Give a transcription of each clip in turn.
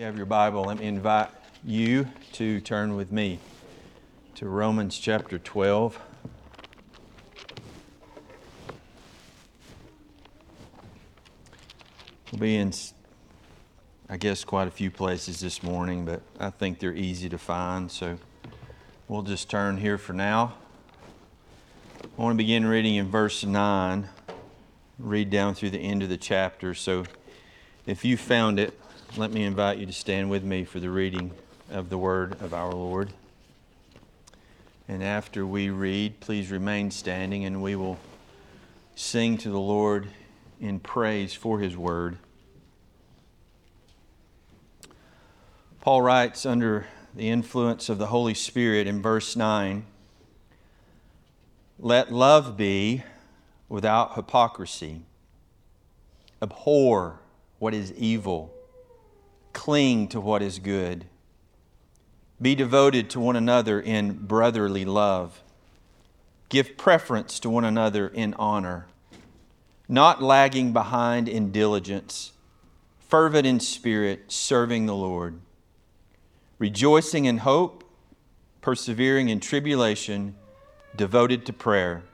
you have your Bible, let me invite you to turn with me to Romans chapter 12. We'll be in, I guess, quite a few places this morning, but I think they're easy to find, so we'll just turn here for now. I want to begin reading in verse 9, read down through the end of the chapter. So if you found it, let me invite you to stand with me for the reading of the word of our Lord. And after we read, please remain standing and we will sing to the Lord in praise for his word. Paul writes under the influence of the Holy Spirit in verse 9 Let love be without hypocrisy, abhor what is evil, cling to what is good. Be devoted to one another in brotherly love. Give preference to one another in honor not lagging behind in diligence, fervent in spirit, serving the Lord, rejoicing in hope, persevering in tribulation, devoted to prayer,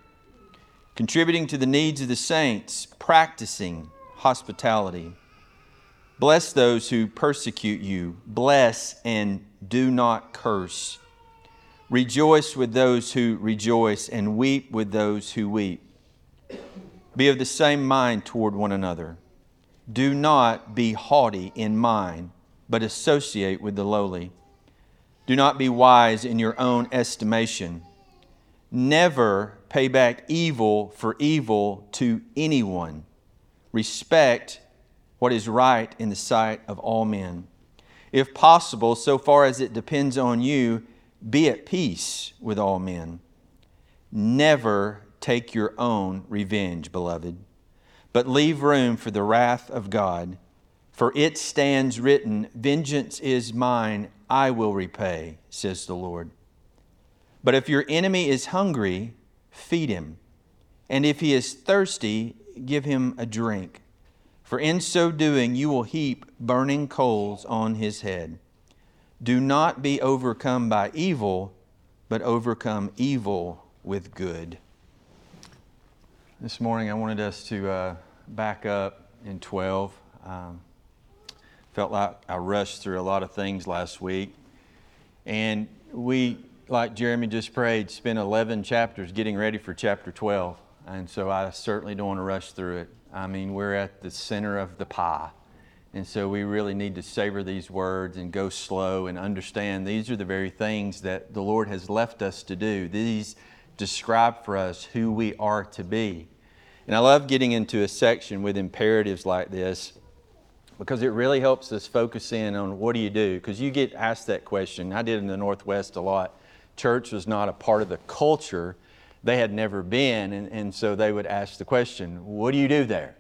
contributing to the needs of the saints, practicing hospitality. Bless those who persecute you, bless and do not curse. Rejoice with those who rejoice, and weep with those who weep. Be of the same mind toward one another. Do not be haughty in mind, but associate with the lowly. Do not be wise in your own estimation. Never pay back evil for evil to anyone. Respect what is right in the sight of all men. If possible, so far as it depends on you, be at peace with all men. Never take your own revenge, beloved, but leave room for the wrath of God. For it stands written, Vengeance is mine, I will repay, says the Lord. But if your enemy is hungry, feed him. And if he is thirsty, give him a drink. For in so doing, you will heap burning coals on his head. Do not be overcome by evil, but overcome evil with good. This morning, I wanted us to uh, back up in 12. Um, felt like I rushed through a lot of things last week. And we, like Jeremy just prayed, spent 11 chapters getting ready for chapter 12. And so I certainly don't want to rush through it. I mean, we're at the center of the pie. And so we really need to savor these words and go slow and understand these are the very things that the Lord has left us to do. These describe for us who we are to be. And I love getting into a section with imperatives like this because it really helps us focus in on what do you do? Because you get asked that question. I did in the Northwest a lot. Church was not a part of the culture, they had never been. And, and so they would ask the question, What do you do there?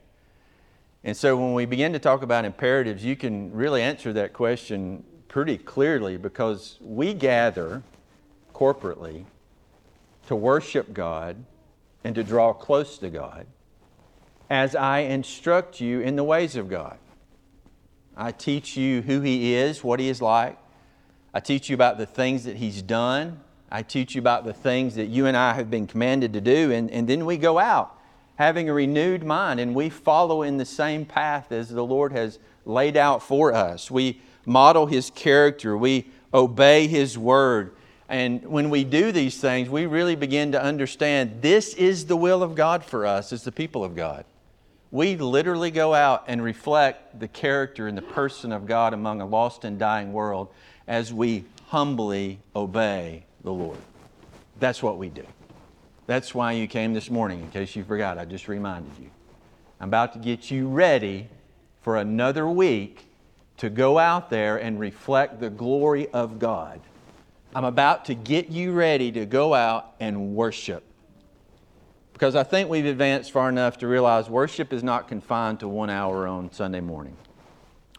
And so when we begin to talk about imperatives, you can really answer that question pretty clearly because we gather corporately to worship God and to draw close to God as I instruct you in the ways of God. I teach you who He is, what He is like. I teach you about the things that He's done. I teach you about the things that you and I have been commanded to do. And, and then we go out having a renewed mind and we follow in the same path as the Lord has laid out for us. We model His character, we obey His word, and when we do these things, we really begin to understand this is the will of God for us as the people of God. We literally go out and reflect the character and the person of God among a lost and dying world as we humbly obey the Lord. That's what we do. That's why you came this morning, in case you forgot. I just reminded you. I'm about to get you ready for another week to go out there and reflect the glory of God. I'm about to get you ready to go out and worship. Because I think we've advanced far enough to realize worship is not confined to one hour on Sunday morning.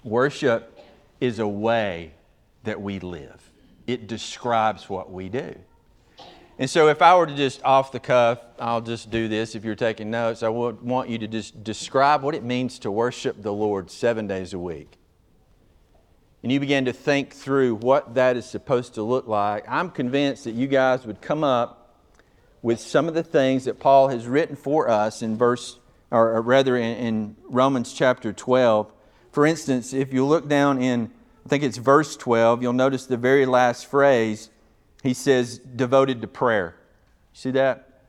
Worship is a way that we live, it describes what we do. And so, if I were to just off the cuff, I'll just do this. If you're taking notes, I would want you to just describe what it means to worship the Lord seven days a week. and you begin to think through what that is supposed to look like, I'm convinced that you guys would come up with some of the things that Paul has written for us in verse, or rather in, in Romans chapter 12. For instance, if you look down in, I think it's verse 12, you'll notice the very last phrase. He says, devoted to prayer. See that?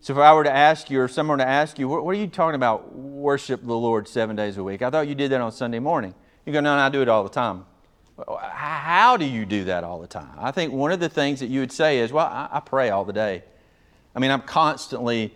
So if I were to ask you, or someone to ask you, what, what are you talking about, worship the Lord seven days a week? I thought you did that on Sunday morning. You go, no, no, I do it all the time. How do you do that all the time? I think one of the things that you would say is, well, I, I pray all the day. I mean, I'm constantly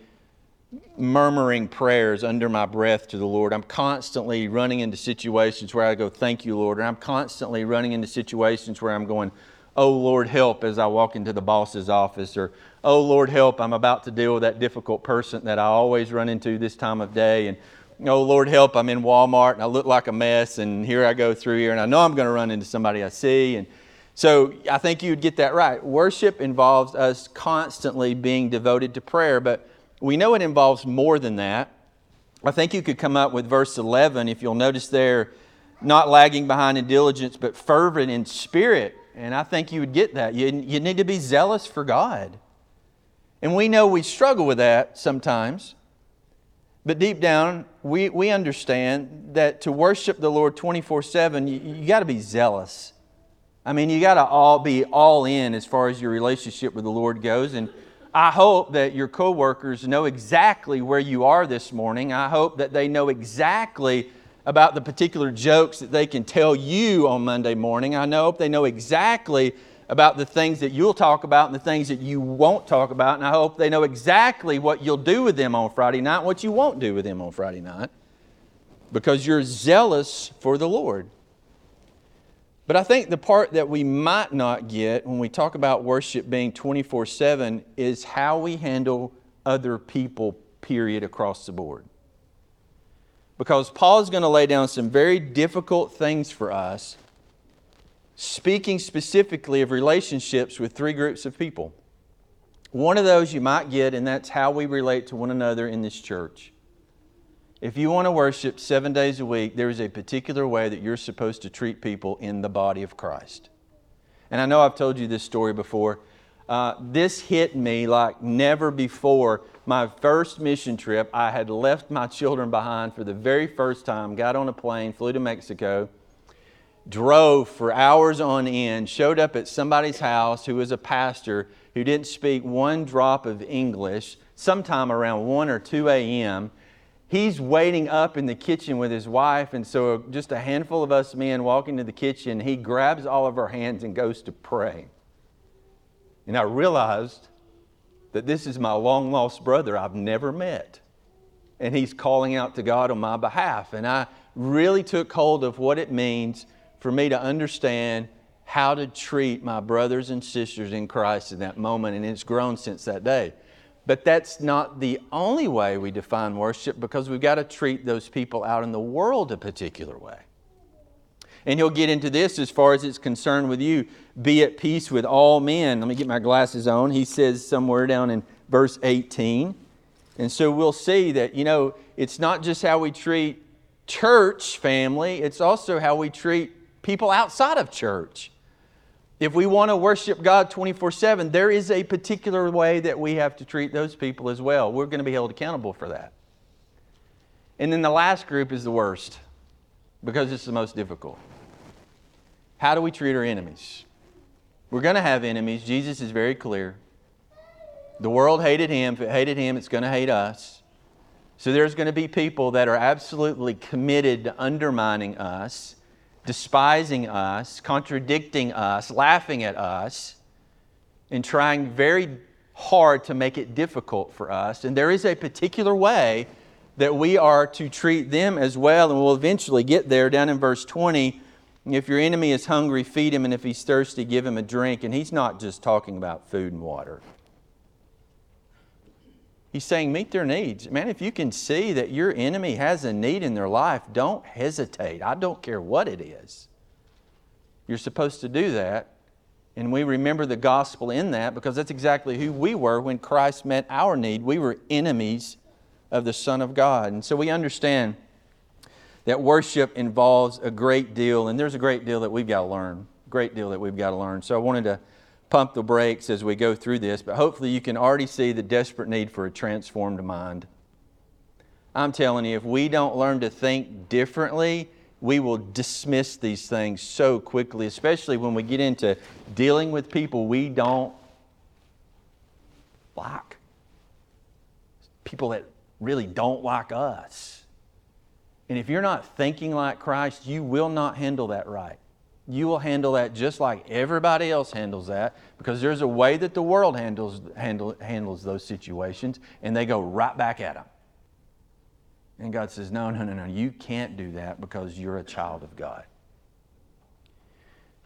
murmuring prayers under my breath to the Lord. I'm constantly running into situations where I go, Thank you, Lord. And I'm constantly running into situations where I'm going, Oh, Lord, help as I walk into the boss's office, or Oh, Lord, help, I'm about to deal with that difficult person that I always run into this time of day. And oh, Lord, help, I'm in Walmart and I look like a mess, and here I go through here, and I know I'm going to run into somebody I see. And so I think you would get that right. Worship involves us constantly being devoted to prayer, but we know it involves more than that. I think you could come up with verse 11, if you'll notice there, not lagging behind in diligence, but fervent in spirit. And I think you would get that. You, you need to be zealous for God. And we know we struggle with that sometimes. But deep down, we, we understand that to worship the Lord 24 7, you, you got to be zealous. I mean, you got to all be all in as far as your relationship with the Lord goes. And I hope that your coworkers know exactly where you are this morning. I hope that they know exactly about the particular jokes that they can tell you on Monday morning. I hope they know exactly about the things that you'll talk about and the things that you won't talk about. And I hope they know exactly what you'll do with them on Friday night, what you won't do with them on Friday night, because you're zealous for the Lord. But I think the part that we might not get when we talk about worship being 24 7 is how we handle other people, period, across the board. Because Paul is going to lay down some very difficult things for us speaking specifically of relationships with three groups of people. One of those you might get, and that's how we relate to one another in this church. If you want to worship seven days a week, there is a particular way that you're supposed to treat people in the body of Christ. And I know I've told you this story before. Uh, this hit me like never before. My first mission trip, I had left my children behind for the very first time, got on a plane, flew to Mexico, drove for hours on end, showed up at somebody's house who was a pastor who didn't speak one drop of English, sometime around 1 or 2 a.m. He's waiting up in the kitchen with his wife, and so just a handful of us men walk into the kitchen. He grabs all of our hands and goes to pray. And I realized that this is my long lost brother I've never met. And he's calling out to God on my behalf. And I really took hold of what it means for me to understand how to treat my brothers and sisters in Christ in that moment, and it's grown since that day. But that's not the only way we define worship because we've got to treat those people out in the world a particular way. And he'll get into this as far as it's concerned with you. Be at peace with all men. Let me get my glasses on. He says somewhere down in verse 18. And so we'll see that, you know, it's not just how we treat church family, it's also how we treat people outside of church. If we want to worship God 24 7, there is a particular way that we have to treat those people as well. We're going to be held accountable for that. And then the last group is the worst because it's the most difficult. How do we treat our enemies? We're going to have enemies. Jesus is very clear. The world hated him. If it hated him, it's going to hate us. So there's going to be people that are absolutely committed to undermining us despising us, contradicting us, laughing at us, and trying very hard to make it difficult for us. And there is a particular way that we are to treat them as well, and we'll eventually get there down in verse 20. If your enemy is hungry, feed him, and if he's thirsty, give him a drink. And he's not just talking about food and water. He's saying, meet their needs. Man, if you can see that your enemy has a need in their life, don't hesitate. I don't care what it is. You're supposed to do that. And we remember the gospel in that because that's exactly who we were when Christ met our need. We were enemies of the Son of God. And so we understand that worship involves a great deal, and there's a great deal that we've got to learn. Great deal that we've got to learn. So I wanted to pump the brakes as we go through this, but hopefully you can already see the desperate need for a transformed mind. I'm telling you, if we don't learn to think differently, we will dismiss these things so quickly, especially when we get into dealing with people we don't like. People that really don't like us. And if you're not thinking like Christ, you will not handle that right. You will handle that just like everybody else handles that because there's a way that the world handles, handle, handles those situations and they go right back at them. And God says, No, no, no, no, you can't do that because you're a child of God.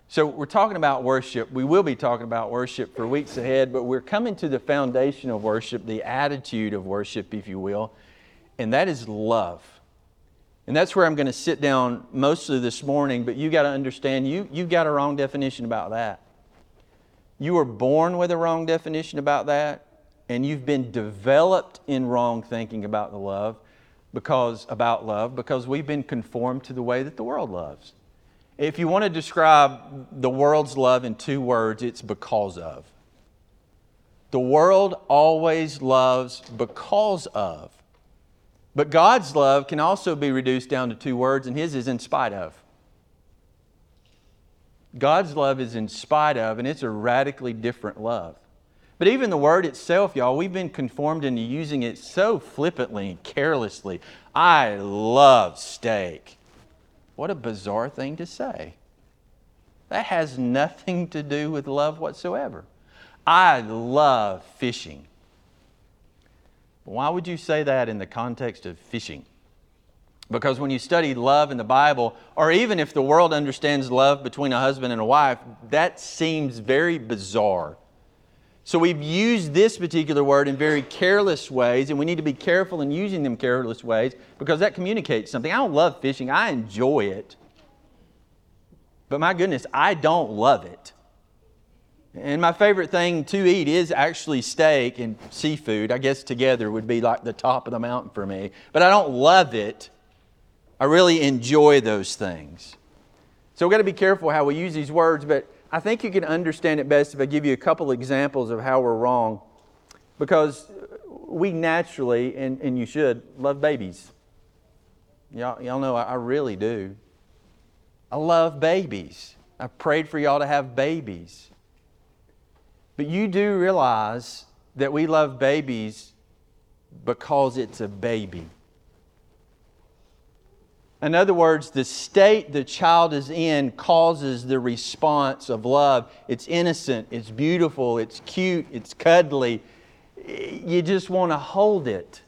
So, we're talking about worship. We will be talking about worship for weeks ahead, but we're coming to the foundation of worship, the attitude of worship, if you will, and that is love. And that's where I'm going to sit down mostly this morning, but you got to understand you, you've got a wrong definition about that. You were born with a wrong definition about that, and you've been developed in wrong thinking about the love because about love because we've been conformed to the way that the world loves. If you want to describe the world's love in two words, it's because of. The world always loves because of. But God's love can also be reduced down to two words, and His is in spite of. God's love is in spite of, and it's a radically different love. But even the word itself, y'all, we've been conformed into using it so flippantly and carelessly. I love steak. What a bizarre thing to say. That has nothing to do with love whatsoever. I love fishing. Why would you say that in the context of fishing? Because when you study love in the Bible, or even if the world understands love between a husband and a wife, that seems very bizarre. So we've used this particular word in very careless ways, and we need to be careful in using them careless ways because that communicates something. I don't love fishing, I enjoy it. But my goodness, I don't love it. And my favorite thing to eat is actually steak and seafood. I guess together would be like the top of the mountain for me. But I don't love it. I really enjoy those things. So we've got to be careful how we use these words, but I think you can understand it best if I give you a couple examples of how we're wrong. Because we naturally, and, and you should, love babies. Y'all, y'all know I, I really do. I love babies. I've prayed for y'all to have babies. But you do realize that we love babies because it's a baby. In other words, the state the child is in causes the response of love. It's innocent, it's beautiful, it's cute, it's cuddly. You just want to hold it.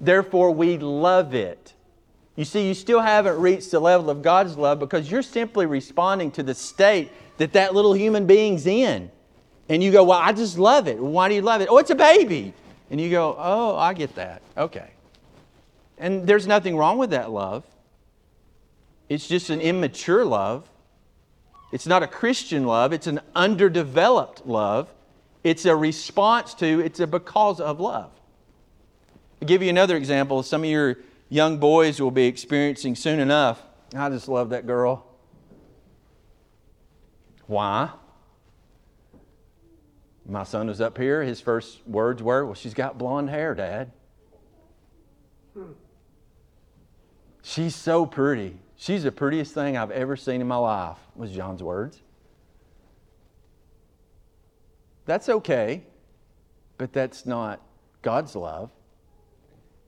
Therefore, we love it. You see, you still haven't reached the level of God's love because you're simply responding to the state that that little human being's in. And you go, Well, I just love it. Why do you love it? Oh, it's a baby. And you go, Oh, I get that. Okay. And there's nothing wrong with that love. It's just an immature love. It's not a Christian love, it's an underdeveloped love. It's a response to, it's a because of love. I'll give you another example. Some of your young boys will be experiencing soon enough. I just love that girl. Why? My son was up here. His first words were, Well, she's got blonde hair, Dad. She's so pretty. She's the prettiest thing I've ever seen in my life, was John's words. That's okay, but that's not God's love.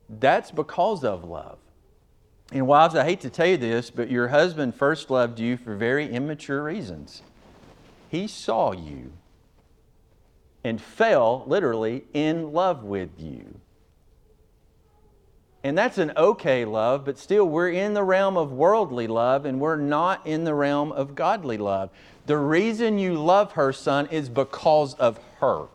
That's because of love. And wives, I hate to tell you this, but your husband first loved you for very immature reasons. He saw you and fell literally in love with you. And that's an okay love, but still we're in the realm of worldly love and we're not in the realm of godly love. The reason you love her, son, is because of her.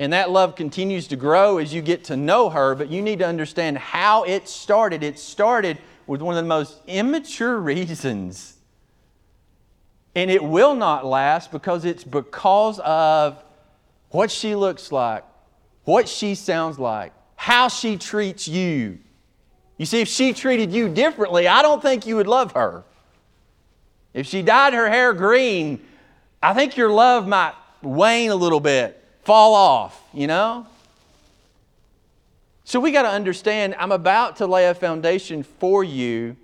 And that love continues to grow as you get to know her, but you need to understand how it started. It started with one of the most immature reasons and it will not last because it's because of what she looks like, what she sounds like, how she treats you. You see, if she treated you differently, I don't think you would love her. If she dyed her hair green, I think your love might wane a little bit, fall off, you know? So we got to understand, I'm about to lay a foundation for you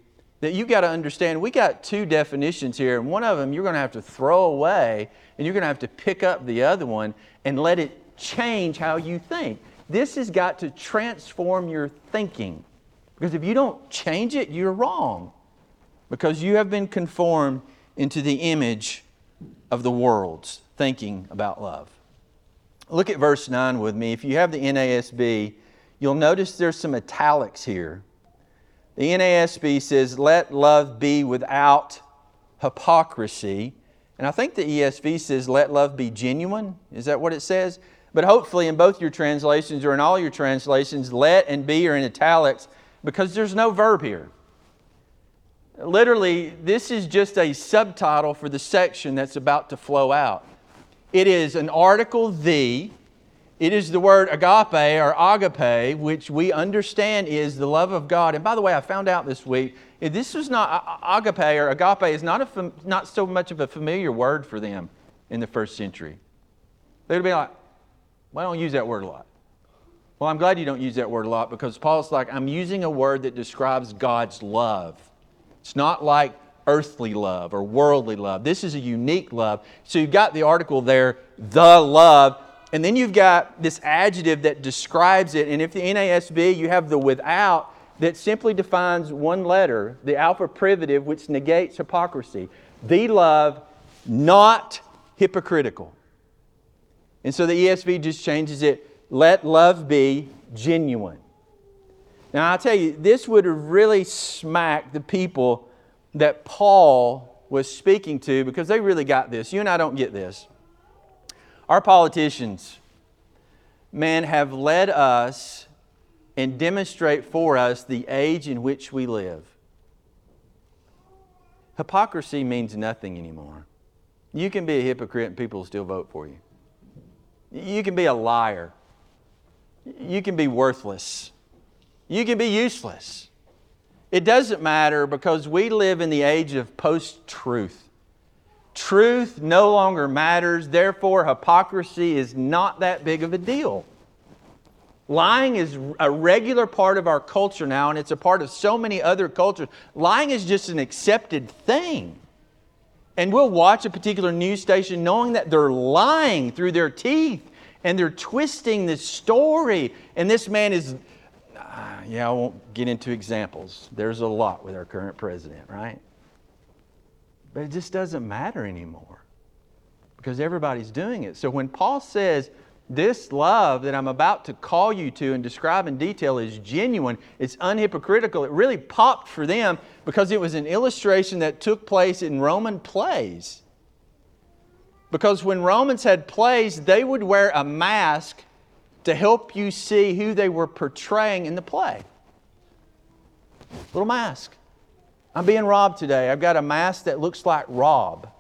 that you got to understand. We got two definitions here, and one of them you're going to have to throw away, and you're going to have to pick up the other one and let it change how you think. This has got to transform your thinking. Because if you don't change it, you're wrong. Because you have been conformed into the image of the world's thinking about love. Look at verse 9 with me. If you have the NASB, you'll notice there's some italics here. The NASB says, Let love be without hypocrisy. And I think the ESV says, Let love be genuine. Is that what it says? But hopefully, in both your translations or in all your translations, let and be are in italics because there's no verb here. Literally, this is just a subtitle for the section that's about to flow out. It is an article, the. It is the word agape or agape, which we understand is the love of God. And by the way, I found out this week, eh, this is not, agape or agape is not, a, not so much of a familiar word for them in the first century. They'd be like, well, I don't use that word a lot. Well, I'm glad you don't use that word a lot because Paul's like, I'm using a word that describes God's love. It's not like earthly love or worldly love. This is a unique love. So you've got the article there, the love, and then you've got this adjective that describes it. And if the NASB, you have the without that simply defines one letter, the alpha privative, which negates hypocrisy. The love, not hypocritical. And so the ESV just changes it let love be genuine. Now, I'll tell you, this would have really smacked the people that Paul was speaking to because they really got this. You and I don't get this. Our politicians, man, have led us and demonstrate for us the age in which we live. Hypocrisy means nothing anymore. You can be a hypocrite and people will still vote for you. You can be a liar you can be worthless. You can be useless. It doesn't matter because we live in the age of post truth. Truth no longer matters, therefore, hypocrisy is not that big of a deal. Lying is a regular part of our culture now, and it's a part of so many other cultures. Lying is just an accepted thing. And we'll watch a particular news station knowing that they're lying through their teeth and they're twisting the story. And this man is, uh, yeah, I won't get into examples. There's a lot with our current president, right? But it just doesn't matter anymore because everybody's doing it. So when Paul says, this love that I'm about to call you to and describe in detail is genuine, it's unhypocritical. It really popped for them because it was an illustration that took place in Roman plays. Because when Romans had plays, they would wear a mask to help you see who they were portraying in the play. Little mask. I'm being robbed today. I've got a mask that looks like Rob.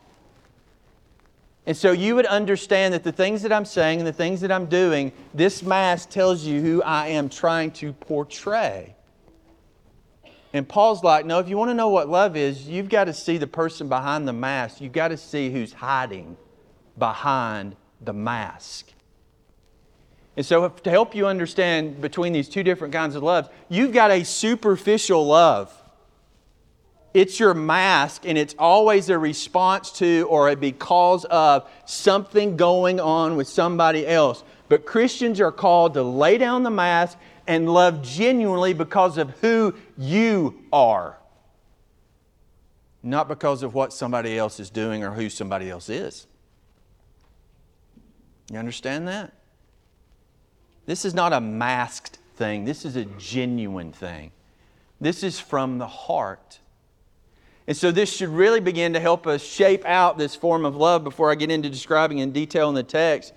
And so you would understand that the things that I'm saying and the things that I'm doing, this mask tells you who I am trying to portray. And Paul's like, no, if you want to know what love is, you've got to see the person behind the mask. You've got to see who's hiding behind the mask. And so, to help you understand between these two different kinds of loves, you've got a superficial love. It's your mask, and it's always a response to or a because of something going on with somebody else. But Christians are called to lay down the mask and love genuinely because of who you are, not because of what somebody else is doing or who somebody else is. You understand that? This is not a masked thing, this is a genuine thing. This is from the heart. And so, this should really begin to help us shape out this form of love before I get into describing in detail in the text.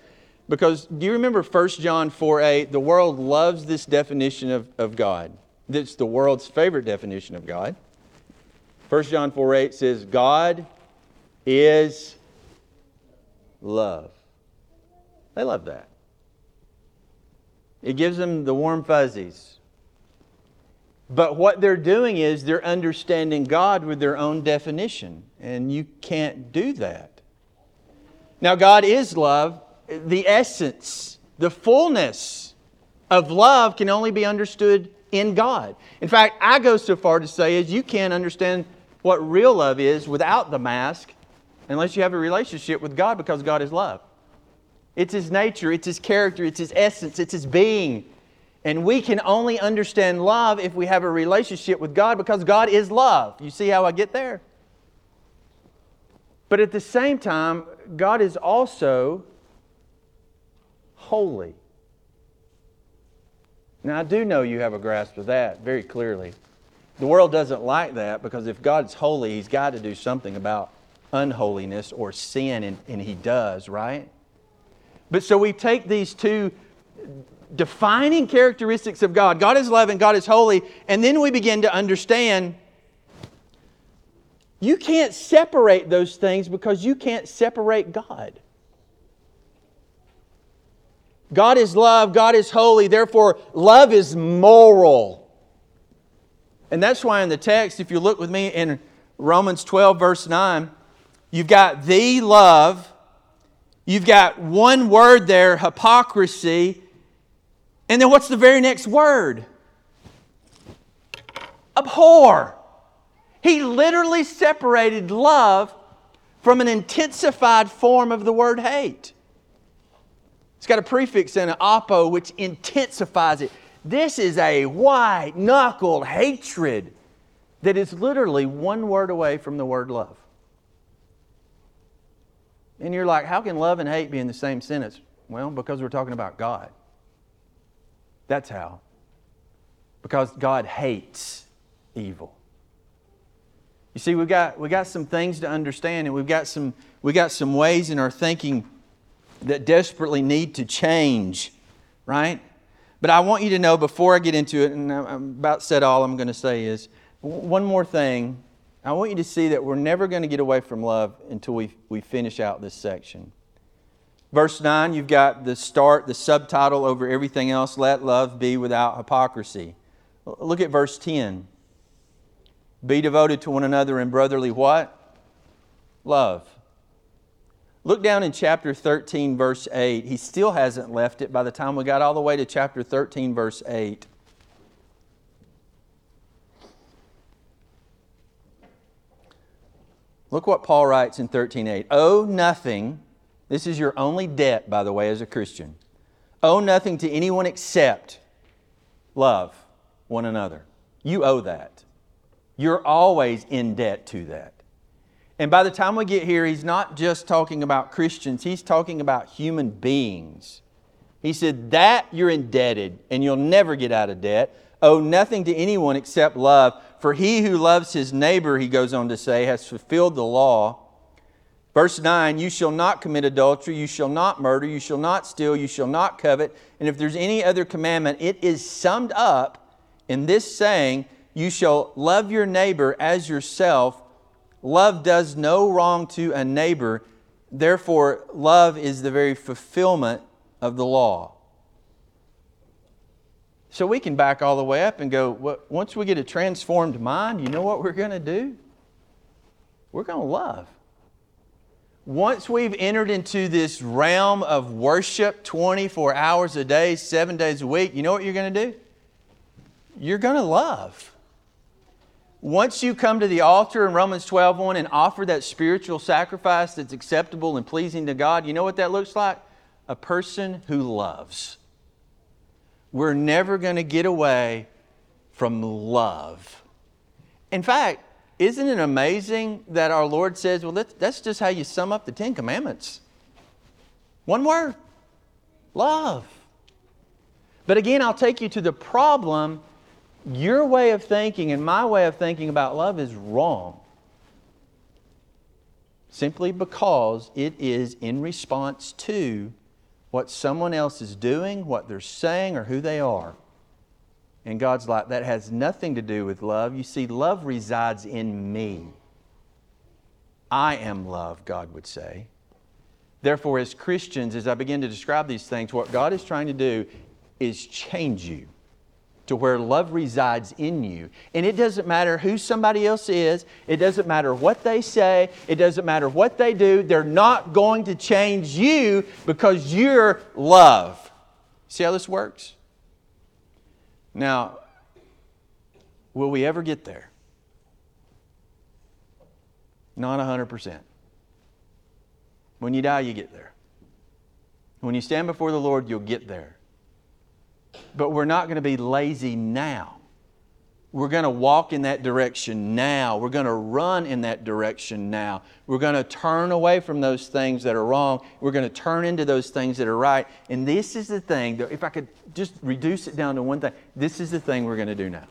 Because do you remember 1 John 4 8? The world loves this definition of, of God. It's the world's favorite definition of God. 1 John 4 8 says, God is love. They love that. It gives them the warm fuzzies. But what they're doing is they're understanding God with their own definition, and you can't do that. Now, God is love. The essence, the fullness of love can only be understood in God. In fact, I go so far to say is you can't understand what real love is without the mask unless you have a relationship with God because God is love. It's His nature, it's His character, it's His essence, it's His being. And we can only understand love if we have a relationship with God because God is love. You see how I get there? But at the same time, God is also holy. Now, I do know you have a grasp of that very clearly. The world doesn't like that because if God's holy, He's got to do something about unholiness or sin, and, and He does, right? But so we take these two defining characteristics of God God is love and God is holy, and then we begin to understand you can't separate those things because you can't separate God. God is love, God is holy, therefore, love is moral. And that's why in the text, if you look with me in Romans 12, verse 9, you've got the love, you've got one word there, hypocrisy, and then what's the very next word? Abhor. He literally separated love from an intensified form of the word hate. It's got a prefix in an apo, which intensifies it. This is a white knuckled hatred that is literally one word away from the word love. And you're like, how can love and hate be in the same sentence? Well, because we're talking about God. That's how. Because God hates evil. You see, we've got, we got some things to understand, and we've got some, we got some ways in our thinking that desperately need to change, right? But I want you to know before I get into it, and I'm about said all I'm going to say is one more thing. I want you to see that we're never going to get away from love until we, we finish out this section. Verse 9, you've got the start, the subtitle over everything else let love be without hypocrisy. Look at verse 10. Be devoted to one another in brotherly what? Love. Look down in chapter 13, verse 8. He still hasn't left it by the time we got all the way to chapter 13, verse 8. Look what Paul writes in 13:8. Owe nothing this is your only debt, by the way, as a Christian. Owe nothing to anyone except love one another. You owe that. You're always in debt to that. And by the time we get here, he's not just talking about Christians, he's talking about human beings. He said, That you're indebted, and you'll never get out of debt. Owe nothing to anyone except love. For he who loves his neighbor, he goes on to say, has fulfilled the law. Verse 9, you shall not commit adultery, you shall not murder, you shall not steal, you shall not covet. And if there's any other commandment, it is summed up in this saying, you shall love your neighbor as yourself. Love does no wrong to a neighbor. Therefore, love is the very fulfillment of the law. So we can back all the way up and go, once we get a transformed mind, you know what we're going to do? We're going to love once we've entered into this realm of worship 24 hours a day, seven days a week, you know what you're going to do? You're going to love. Once you come to the altar in Romans 12 1 and offer that spiritual sacrifice that's acceptable and pleasing to God, you know what that looks like? A person who loves. We're never going to get away from love. In fact, isn't it amazing that our Lord says, well, that's just how you sum up the Ten Commandments? One word love. But again, I'll take you to the problem. Your way of thinking and my way of thinking about love is wrong. Simply because it is in response to what someone else is doing, what they're saying, or who they are in God's life. That has nothing to do with love. You see, love resides in me. I am love, God would say. Therefore, as Christians, as I begin to describe these things, what God is trying to do is change you. to where love resides in you. And it doesn't matter who somebody else is, it doesn't matter what they say, it doesn't matter what they do, they're not going to change you because you're love. See how this works? Now, will we ever get there? Not 100%. When you die, you get there. When you stand before the Lord, you'll get there. But we're not going to be lazy now. We're going to walk in that direction now. We're going to run in that direction now. We're going to turn away from those things that are wrong. We're going to turn into those things that are right. And this is the thing, if I could just reduce it down to one thing, this is the thing we're going to do now.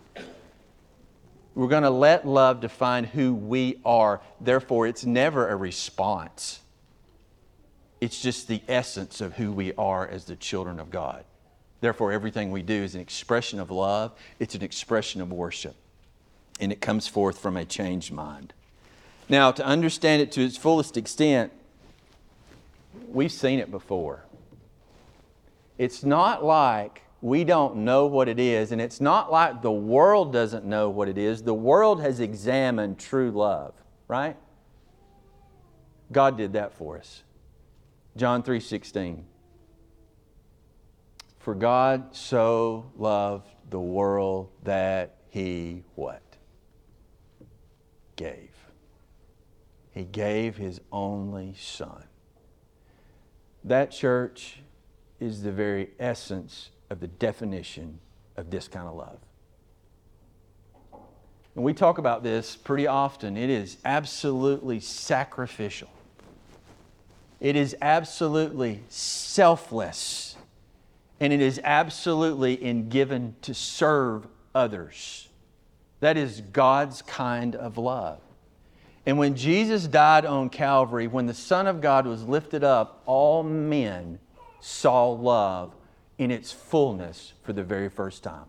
We're going to let love define who we are. Therefore, it's never a response, it's just the essence of who we are as the children of God. Therefore, everything we do is an expression of love, it's an expression of worship, and it comes forth from a changed mind. Now, to understand it to its fullest extent, we've seen it before. It's not like we don't know what it is, and it's not like the world doesn't know what it is. The world has examined true love, right? God did that for us. John 3 16. For God so loved the world that he what? Gave. He gave his only son. That church is the very essence of the definition of this kind of love. And we talk about this pretty often. It is absolutely sacrificial. It is absolutely selfless and it is absolutely in given to serve others. That is God's kind of love. And when Jesus died on Calvary, when the Son of God was lifted up, all men saw love in its fullness for the very first time.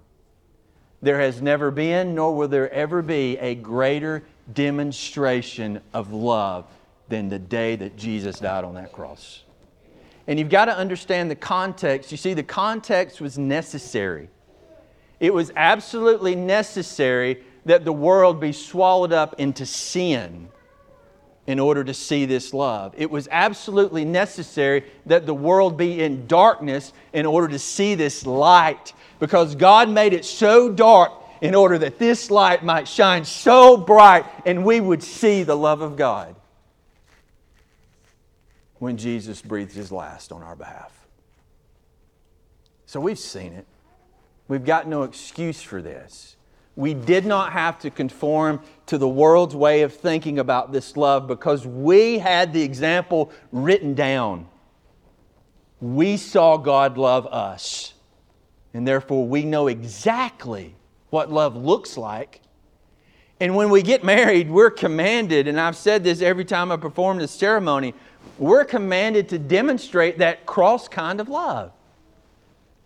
There has never been, nor will there ever be, a greater demonstration of love than the day that Jesus died on that cross. And you've got to understand the context. You see, the context was necessary. It was absolutely necessary that the world be swallowed up into sin in order to see this love. It was absolutely necessary that the world be in darkness in order to see this light because God made it so dark in order that this light might shine so bright and we would see the love of God when Jesus breathed his last on our behalf. So we've seen it. We've got no excuse for this. We did not have to conform to the world's way of thinking about this love because we had the example written down. We saw God love us, and therefore we know exactly what love looks like. And when we get married, we're commanded, and I've said this every time I perform this ceremony, we're commanded to demonstrate that cross kind of love.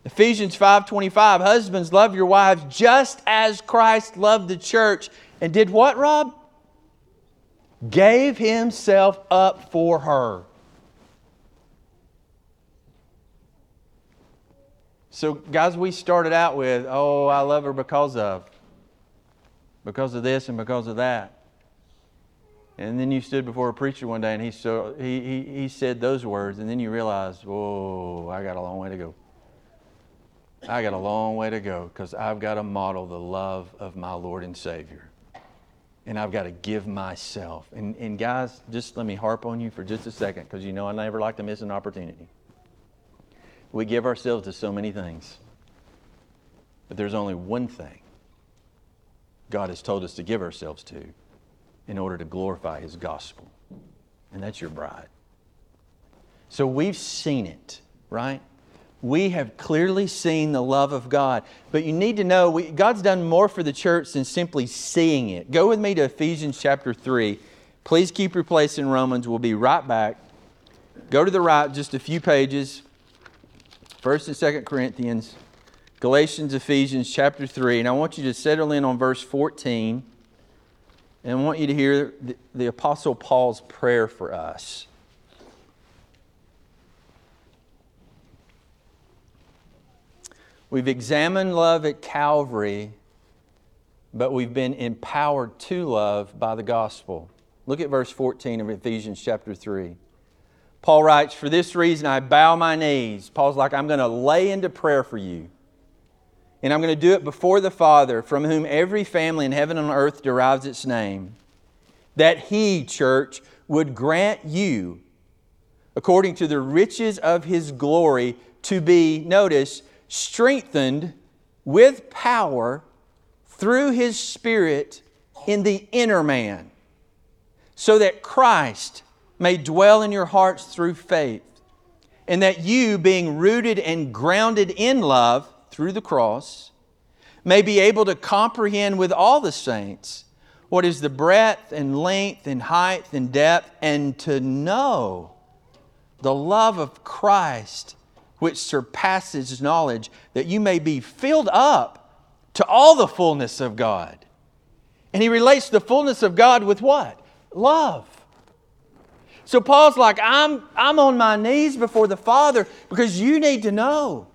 Ephesians 5:25 Husbands love your wives just as Christ loved the church and did what, Rob? Gave himself up for her. So guys, we started out with, "Oh, I love her because of because of this and because of that." And then you stood before a preacher one day and he, so, he, he, he said those words, and then you realized, whoa, I got a long way to go. I got a long way to go because I've got to model the love of my Lord and Savior. And I've got to give myself. And, and guys, just let me harp on you for just a second because you know I never like to miss an opportunity. We give ourselves to so many things, but there's only one thing God has told us to give ourselves to, in order to glorify His gospel. And that's your bride. So we've seen it, right? We have clearly seen the love of God. But you need to know we, God's done more for the church than simply seeing it. Go with me to Ephesians chapter 3. Please keep your place in Romans. We'll be right back. Go to the right just a few pages. 1st and 2nd Corinthians, Galatians, Ephesians chapter 3. And I want you to settle in on verse 14. And I want you to hear the, the Apostle Paul's prayer for us. We've examined love at Calvary, but we've been empowered to love by the gospel. Look at verse 14 of Ephesians chapter 3. Paul writes, For this reason I bow my knees. Paul's like, I'm going to lay into prayer for you. And I'm going to do it before the Father, from whom every family in heaven and on earth derives its name, that He, church, would grant you, according to the riches of His glory, to be, notice, strengthened with power through His Spirit in the inner man, so that Christ may dwell in your hearts through faith, and that you, being rooted and grounded in love, through the cross, may be able to comprehend with all the saints what is the breadth and length and height and depth, and to know the love of Christ which surpasses knowledge, that you may be filled up to all the fullness of God. And he relates the fullness of God with what? Love. So Paul's like, I'm, I'm on my knees before the Father because you need to know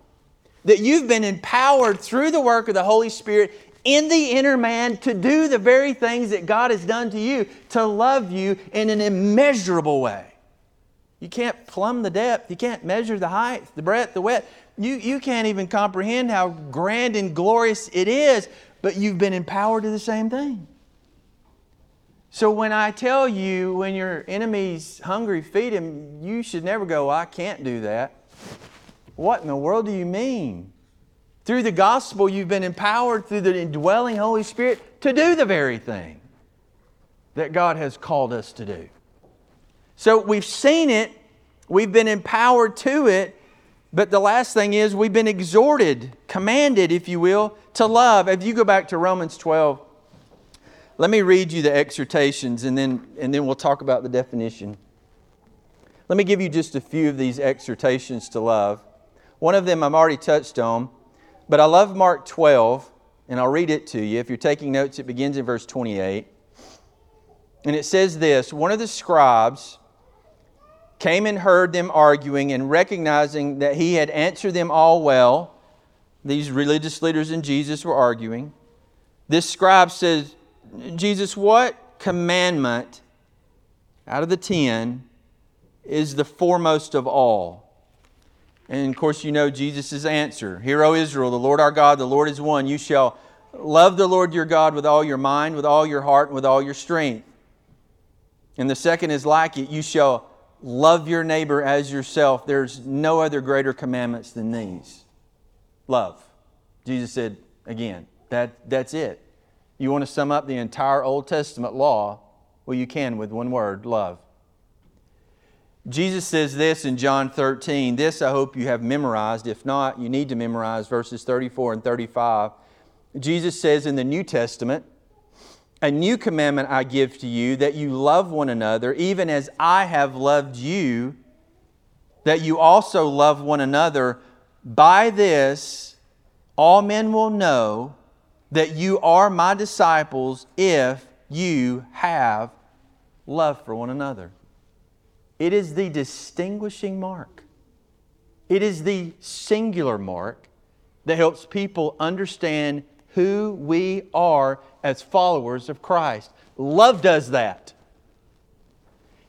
that you've been empowered through the work of the Holy Spirit in the inner man to do the very things that God has done to you, to love you in an immeasurable way. You can't plumb the depth, you can't measure the height, the breadth, the width. You, you can't even comprehend how grand and glorious it is, but you've been empowered to the same thing. So when I tell you when your enemy's hungry, feed him, you should never go, I can't do that. What in the world do you mean? Through the gospel, you've been empowered through the indwelling Holy Spirit to do the very thing that God has called us to do. So we've seen it, we've been empowered to it, but the last thing is we've been exhorted, commanded, if you will, to love. If you go back to Romans 12, let me read you the exhortations and then, and then we'll talk about the definition. Let me give you just a few of these exhortations to love. One of them I've already touched on, but I love Mark 12, and I'll read it to you. If you're taking notes, it begins in verse 28. And it says this One of the scribes came and heard them arguing, and recognizing that he had answered them all well, these religious leaders and Jesus were arguing. This scribe says, Jesus, what commandment out of the ten is the foremost of all? And of course, you know Jesus' answer Hear, O Israel, the Lord our God, the Lord is one. You shall love the Lord your God with all your mind, with all your heart, and with all your strength. And the second is like it you shall love your neighbor as yourself. There's no other greater commandments than these. Love. Jesus said again, that, that's it. You want to sum up the entire Old Testament law? Well, you can with one word love. Jesus says this in John 13. This I hope you have memorized. If not, you need to memorize verses 34 and 35. Jesus says in the New Testament, A new commandment I give to you, that you love one another, even as I have loved you, that you also love one another. By this, all men will know that you are my disciples if you have love for one another. It is the distinguishing mark. It is the singular mark that helps people understand who we are as followers of Christ. Love does that.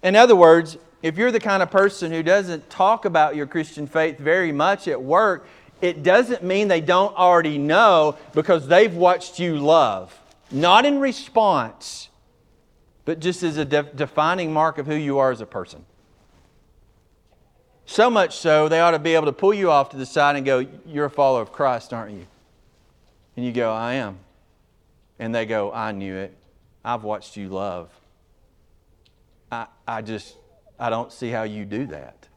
In other words, if you're the kind of person who doesn't talk about your Christian faith very much at work, it doesn't mean they don't already know because they've watched you love. Not in response, but just as a de- defining mark of who you are as a person. So much so, they ought to be able to pull you off to the side and go, You're a follower of Christ, aren't you? And you go, I am. And they go, I knew it. I've watched you love. I, I just, I don't see how you do that.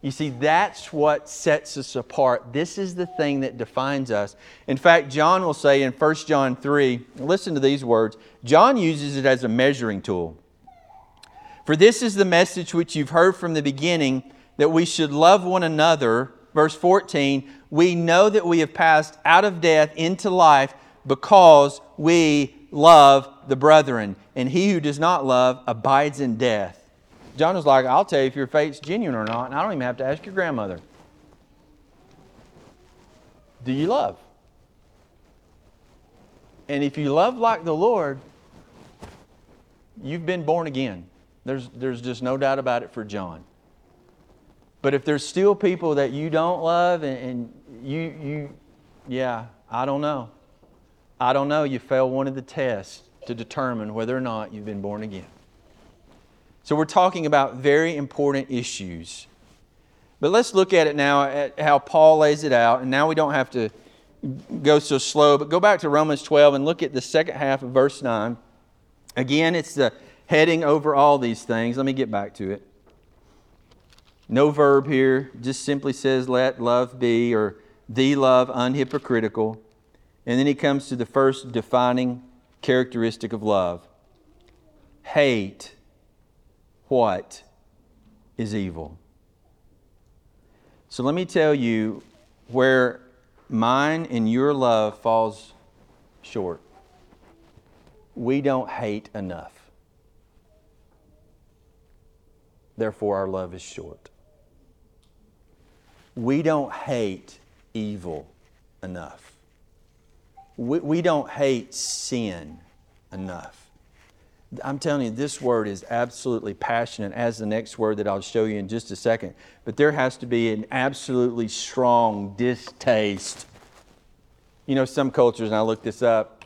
You see, that's what sets us apart. This is the thing that defines us. In fact, John will say in 1 John 3, listen to these words. John uses it as a measuring tool. For this is the message which you've heard from the beginning that we should love one another. Verse 14, we know that we have passed out of death into life because we love the brethren. And he who does not love abides in death. John was like, I'll tell you if your faith's genuine or not, and I don't even have to ask your grandmother. do you love? And if you love like the Lord, you've been born again. There's, there's just no doubt about it for John. But if there's still people that you don't love and, and you, you, yeah, I don't know. I don't know. You fail one of the tests to determine whether or not you've been born again. So we're talking about very important issues. But let's look at it now at how Paul lays it out. And now we don't have to go so slow, but go back to Romans 12 and look at the second half of verse 9. Again, it's the heading over all these things. Let me get back to it. No verb here, just simply says, let love be, or the love unhypocritical. And then he comes to the first defining characteristic of love hate what is evil. So let me tell you where mine and your love falls short. We don't hate enough. Therefore, our love is short. We don't hate evil enough. We, we don't hate sin enough. I'm telling you, this word is absolutely passionate, as the next word that I'll show you in just a second. But there has to be an absolutely strong distaste. You know, some cultures, and I looked this up,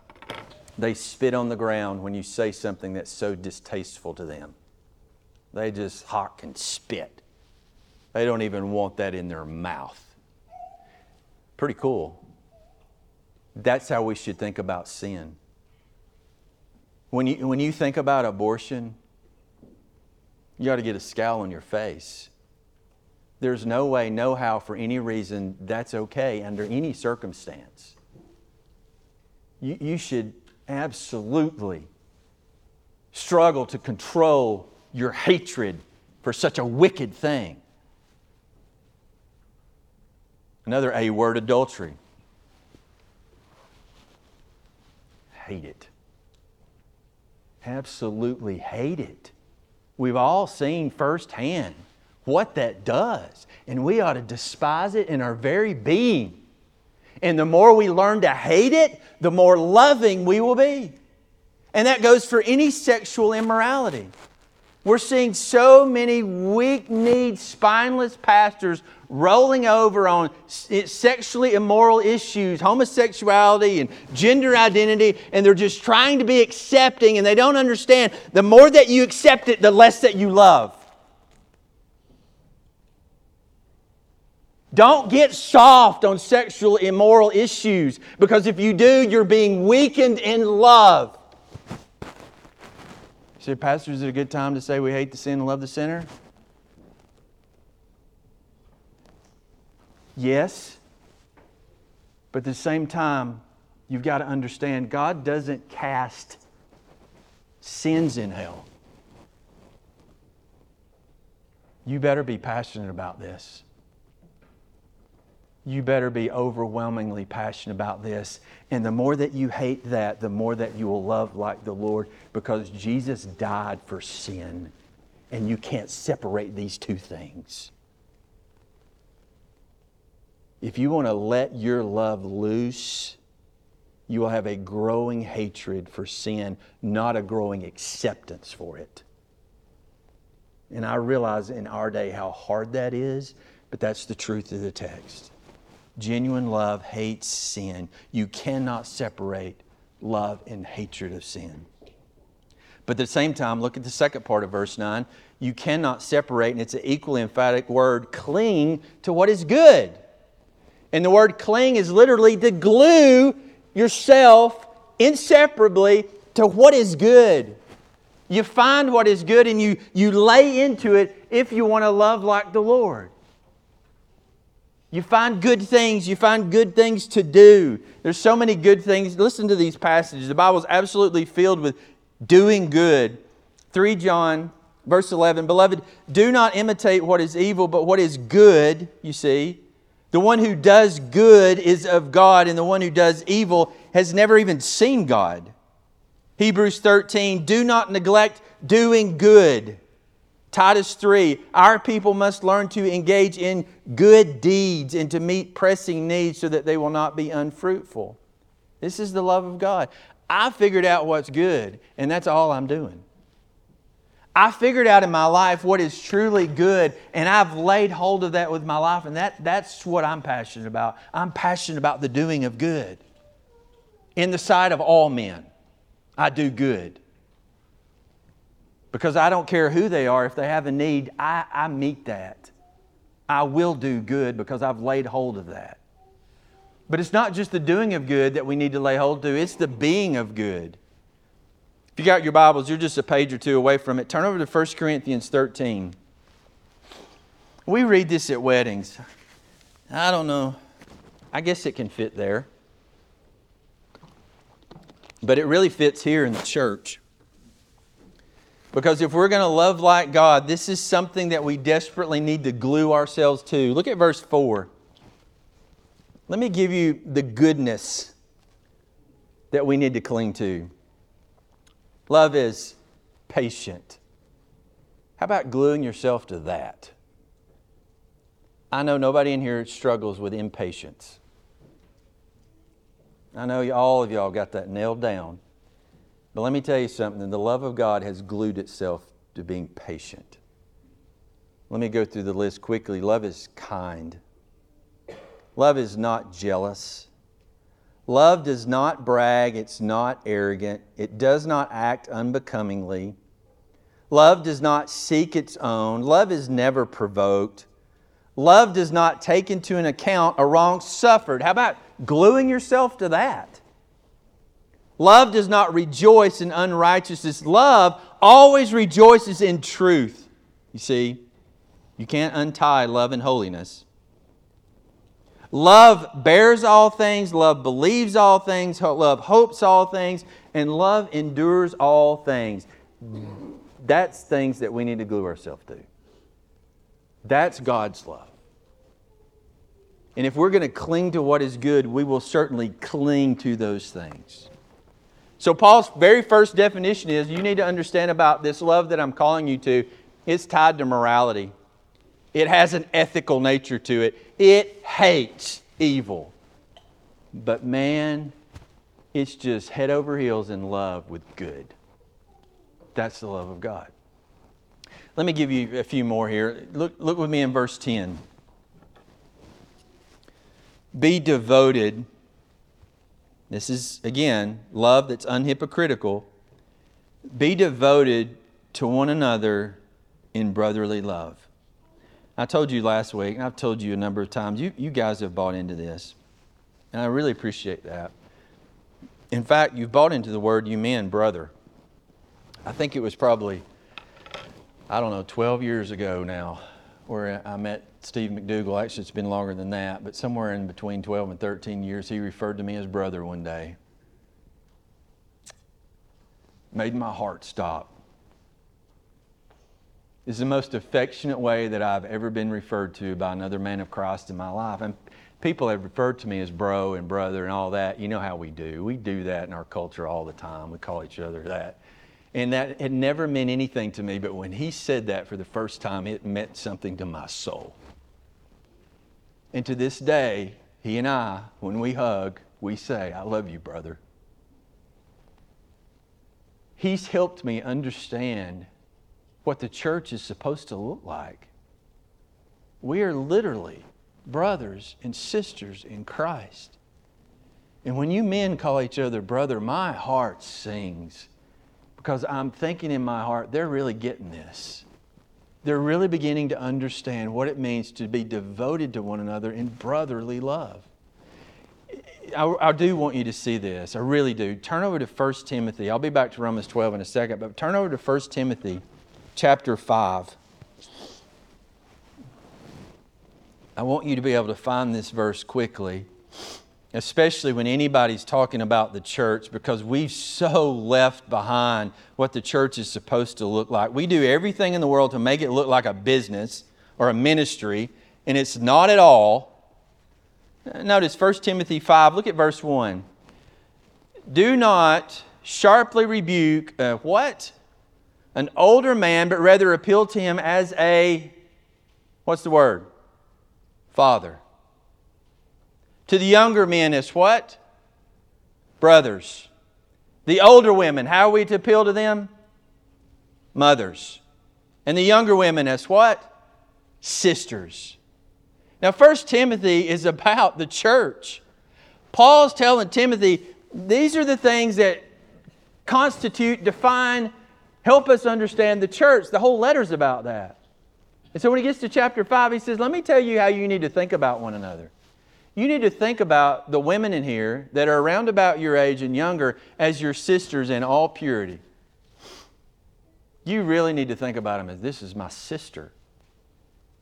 they spit on the ground when you say something that's so distasteful to them. They just hawk and spit. They don't even want that in their mouth. Pretty cool. That's how we should think about sin. When you, when you think about abortion, you ought to get a scowl on your face. There's no way, no how, for any reason, that's okay under any circumstance. You, you should absolutely struggle to control your hatred for such a wicked thing. Another A word adultery. Hate it. Absolutely hate it. We've all seen firsthand what that does, and we ought to despise it in our very being. And the more we learn to hate it, the more loving we will be. And that goes for any sexual immorality. We're seeing so many weak kneed, spineless pastors rolling over on sexually immoral issues, homosexuality and gender identity, and they're just trying to be accepting, and they don't understand the more that you accept it, the less that you love. Don't get soft on sexual immoral issues because if you do, you're being weakened in love. Say, Pastor, is it a good time to say we hate the sin and love the sinner? Yes. But at the same time, you've got to understand God doesn't cast sins in hell. You better be passionate about this you better be overwhelmingly passionate about this. And the more that you hate that, the more that you will love like the Lord because Jesus died for sin. And you can't separate these two things. If you want to let your love loose, you will have a growing hatred for sin, not a growing acceptance for it. And I realize in our day how hard that is, but that's the truth of the text. Genuine love hates sin. You cannot separate love and hatred of sin. But at the same time, look at the second part of verse 9. You cannot separate, and it's an equally emphatic word, cling to what is good. And the word cling is literally to glue yourself inseparably to what is good. You find what is good and you, you lay into it if you want to love like the Lord. You find good things. You find good things to do. There's so many good things. Listen to these passages. The Bible is absolutely filled with doing good. 3 John, verse 11 Beloved, do not imitate what is evil, but what is good, you see. The one who does good is of God, and the one who does evil has never even seen God. Hebrews 13 Do not neglect doing good Titus 3, our people must learn to engage in good deeds and to meet pressing needs so that they will not be unfruitful. This is the love of God. I figured out what's good, and that's all I'm doing. I figured out in my life what is truly good, and I've laid hold of that with my life, and that, that's what I'm passionate about. I'm passionate about the doing of good. In the sight of all men, I do good. Because I don't care who they are, if they have a need, I, I meet that. I will do good because I've laid hold of that. But it's not just the doing of good that we need to lay hold to, it's the being of good. If you got your Bibles, you're just a page or two away from it. Turn over to 1 Corinthians 13. We read this at weddings. I don't know. I guess it can fit there. But it really fits here in the church. Because if we're going to love like God, this is something that we desperately need to glue ourselves to. Look at verse 4. Let me give you the goodness that we need to cling to. Love is patient. How about gluing yourself to that? I know nobody in here struggles with impatience. I know all of y'all got that nailed down. But let me tell you something the love of God has glued itself to being patient. Let me go through the list quickly. Love is kind, love is not jealous. Love does not brag, it's not arrogant, it does not act unbecomingly. Love does not seek its own. Love is never provoked. Love does not take into an account a wrong suffered. How about gluing yourself to that? Love does not rejoice in unrighteousness. Love always rejoices in truth. You see, you can't untie love and holiness. Love bears all things, love believes all things, love hopes all things, and love endures all things. That's things that we need to glue ourselves to. That's God's love. And if we're going to cling to what is good, we will certainly cling to those things. So, Paul's very first definition is you need to understand about this love that I'm calling you to, it's tied to morality. It has an ethical nature to it. It hates evil. But man, it's just head over heels in love with good. That's the love of God. Let me give you a few more here. Look, look with me in verse 10. Be devoted this is, again, love that's unhypocritical. Be devoted to one another in brotherly love. I told you last week, and I've told you a number of times, you, you guys have bought into this. And I really appreciate that. In fact, you've bought into the word you men, brother. I think it was probably, I don't know, 12 years ago now, where I met Steve McDougall. Actually, it's been longer than that, but somewhere in between 12 and 13 years, he referred to me as brother one day. Made my heart stop. It's the most affectionate way that I've ever been referred to by another man of Christ in my life. And people have referred to me as bro and brother and all that. You know how we do. We do that in our culture all the time. We call each other that. And that had never meant anything to me, but when he said that for the first time, it meant something to my soul. And to this day, he and I, when we hug, we say, I love you, brother. He's helped me understand what the church is supposed to look like. We are literally brothers and sisters in Christ. And when you men call each other brother, my heart sings because I'm thinking in my heart, they're really getting this they're really beginning to understand what it means to be devoted to one another in brotherly love. I, I, do want you to see this. I really do. Turn over to 1 Timothy. I'll be back to Romans 12 in a second, but turn over to 1 Timothy chapter 5. I want you to be able to find this verse quickly especially when anybody's talking about the church, because we've so left behind what the church is supposed to look like. We do everything in the world to make it look like a business or a ministry, and it's not at all. Notice 1 Timothy 5, look at verse 1. Do not sharply rebuke uh, what? an older man, but rather appeal to him as a, what's the word? Father. To the younger men as what? Brothers. The older women, how are we to appeal to them? Mothers. And the younger women as what? Sisters. Now, First Timothy is about the church. Paul's telling Timothy, these are the things that constitute, define, help us understand the church. The whole letter's about that. And so when he gets to chapter 5, he says, Let me tell you how you need to think about one another. You need to think about the women in here that are around about your age and younger as your sisters in all purity. You really need to think about them as this is my sister.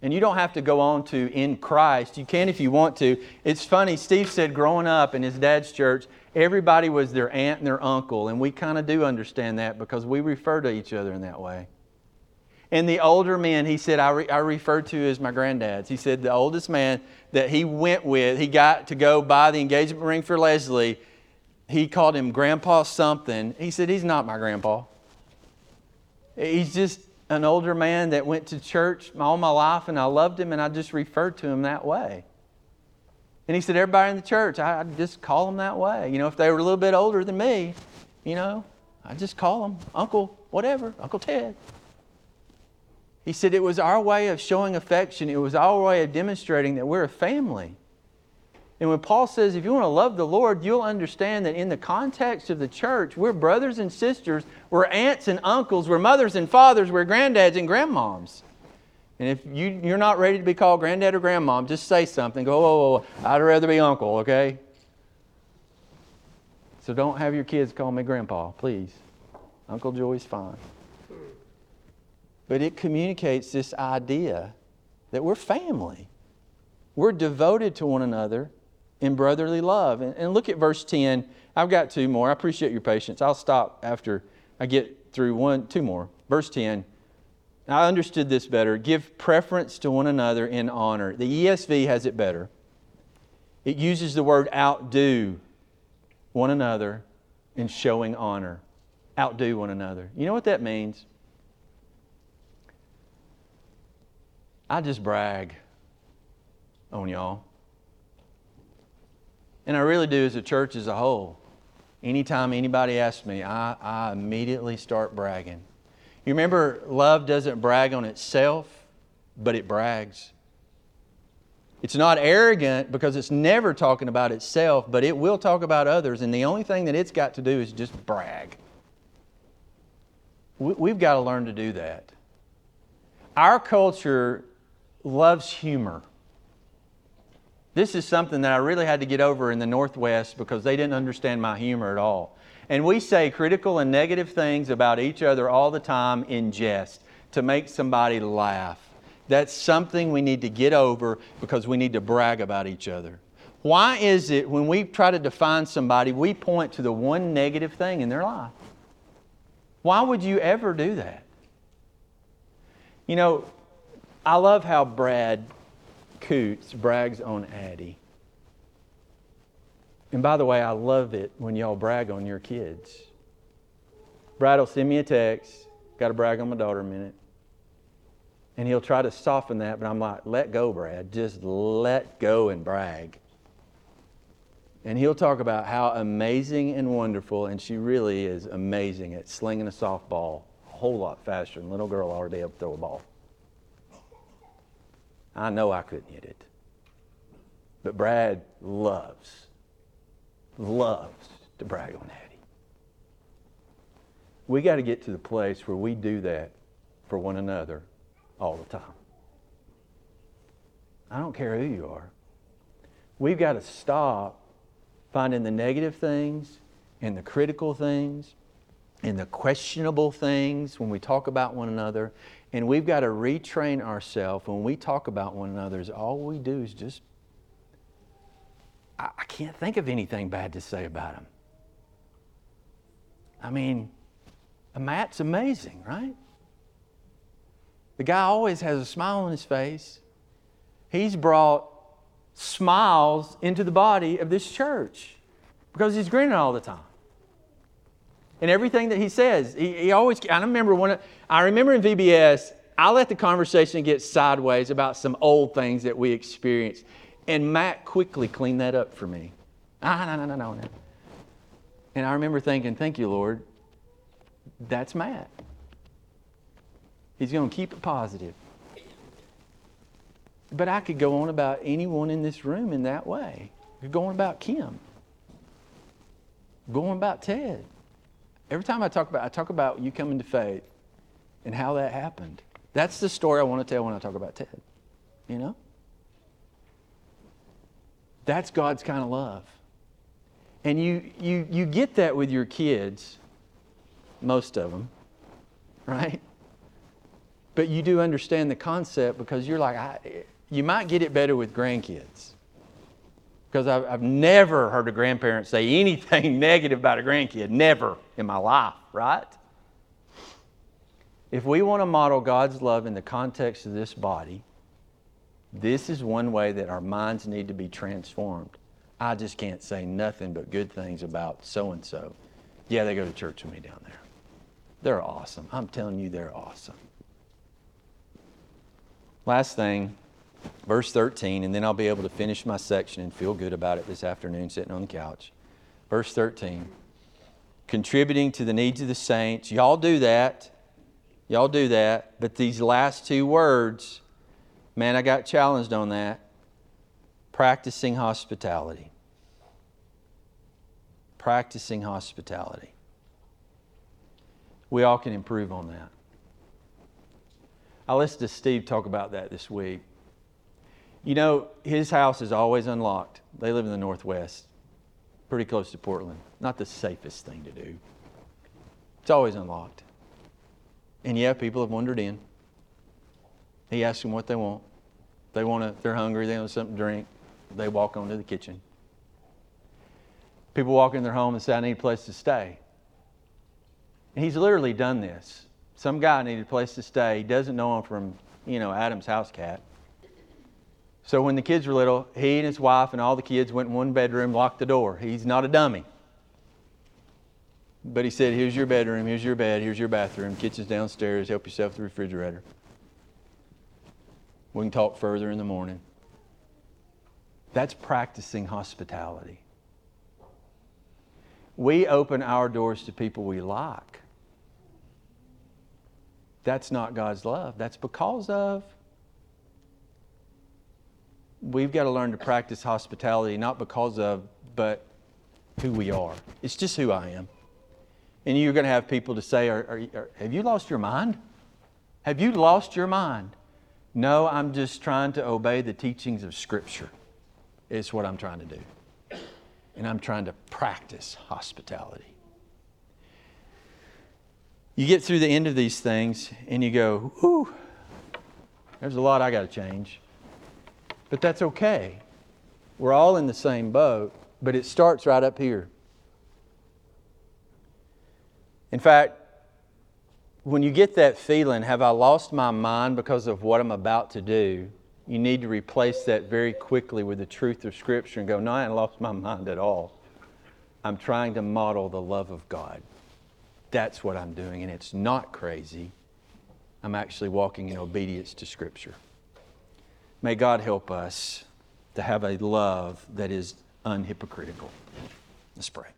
And you don't have to go on to in Christ. You can if you want to. It's funny, Steve said growing up in his dad's church, everybody was their aunt and their uncle. And we kind of do understand that because we refer to each other in that way. And the older men, he said, I, re- I referred to as my granddads. He said the oldest man that he went with, he got to go buy the engagement ring for Leslie. He called him Grandpa something. He said, He's not my grandpa. He's just an older man that went to church all my life and I loved him and I just referred to him that way. And he said, Everybody in the church, I, I just call them that way. You know, if they were a little bit older than me, you know, I just call them Uncle, whatever, Uncle Ted. He said it was our way of showing affection, it was our way of demonstrating that we're a family. And when Paul says, if you want to love the Lord, you'll understand that in the context of the church, we're brothers and sisters, we're aunts and uncles, we're mothers and fathers, we're granddads and grandmoms. And if you, you're not ready to be called granddad or grandmom, just say something. Go, whoa. I'd rather be uncle, okay? So don't have your kids call me grandpa, please. Uncle Joey's fine. But it communicates this idea that we're family. We're devoted to one another in brotherly love. And, and look at verse 10. I've got two more. I appreciate your patience. I'll stop after I get through one, two more. Verse 10. I understood this better. Give preference to one another in honor. The ESV has it better. It uses the word outdo one another in showing honor. Outdo one another. You know what that means? I just brag on y'all. And I really do as a church as a whole. Anytime anybody asks me, I, I immediately start bragging. You remember, love doesn't brag on itself, but it brags. It's not arrogant because it's never talking about itself, but it will talk about others, and the only thing that it's got to do is just brag. We've got to learn to do that. Our culture loves humor. This is something that I really had to get over in the Northwest because they didn't understand my humor at all. And we say critical and negative things about each other all the time in jest to make somebody laugh. That's something we need to get over because we need to brag about each other. Why is it when we try to define somebody, we point to the one negative thing in their life? Why would you ever do that? You know, I love how Brad Coots brags on Addie. And by the way, I love it when y'all brag on your kids. Brad will send me a text, got to brag on my daughter a minute. And he'll try to soften that, but I'm like, let go, Brad. Just let go and brag. And he'll talk about how amazing and wonderful, and she really is amazing at slinging a softball a whole lot faster than little girl already able to throw a ball. I know I couldn't hit it. But Brad loves, loves to brag on Addie. We got to get to the place where we do that for one another all the time. I don't care who you are. We've got to stop finding the negative things and the critical things and the questionable things when we talk about one another and we've got to retrain ourselves when we talk about one another, is all we do is just, I, I can't think of anything bad to say about him. I mean, Matt's amazing, right? The guy always has a smile on his face. He's brought smiles into the body of this church because he's grinning all the time. And everything that he says, he, he always, I remember when, I remember in VBS, I let the conversation get sideways about some old things that we experienced. And Matt quickly cleaned that up for me. Ah, no, no, no, no, no. And I remember thinking, thank you, Lord. That's Matt. He's going to keep it positive. But I could go on about anyone in this room in that way. You're going about Kim. Going about Ted. Every time I talk about I talk about you coming to faith and how that happened. That's the story I want to tell when I talk about Ted. You know? That's God's kind of love. And you, you, you get that with your kids, most of them, right? But you do understand the concept because you're like, I, you might get it better with grandkids. Because I've, I've never heard a grandparent say anything negative about a grandkid, never in my life, right? If we want to model God's love in the context of this body, this is one way that our minds need to be transformed. I just can't say nothing but good things about so and so. Yeah, they go to church with me down there. They're awesome. I'm telling you, they're awesome. Last thing, verse 13, and then I'll be able to finish my section and feel good about it this afternoon sitting on the couch. Verse 13, contributing to the needs of the saints. Y'all do that. Y'all do that. But these last two words, man, I got challenged on that practicing hospitality. Practicing hospitality. We all can improve on that. I listened to Steve talk about that this week. You know, his house is always unlocked. They live in the Northwest, pretty close to Portland. Not the safest thing to do. It's always unlocked. And yeah, people have wandered in. He asks them what they want. They want to, they're hungry, they want something to drink they walk onto the kitchen. People walk in their home and say, I need a place to stay. And he's literally done this. Some guy needed a place to stay. He doesn't know him from, you know, Adam's house cat. So when the kids were little, he and his wife and all the kids went in one bedroom, locked the door. He's not a dummy. But he said, Here's your bedroom, here's your bed, here's your bathroom, kitchen's downstairs, help yourself to the refrigerator. We can talk further in the morning. That's practicing hospitality. We open our doors to people we like. That's not God's love. That's because of. We've got to learn to practice hospitality, not because of, but who we are. It's just who I am. And you're going to have people to say, are, are, are, Have you lost your mind? Have you lost your mind? No, I'm just trying to obey the teachings of Scripture It's what I'm trying to do. And I'm trying to practice hospitality. You get through the end of these things and you go, Ooh, there's a lot I got to change. But that's okay. We're all in the same boat, but it starts right up here. In fact, when you get that feeling, have I lost my mind because of what I'm about to do? you need to replace that very quickly with the truth of Scripture and go, No, I haven't lost my mind at all. I'm trying to model the love of God. That's what I'm doing, and it's not crazy. I'm actually walking in obedience to Scripture. May God help us to have a love that is unhypocritical. Let's pray.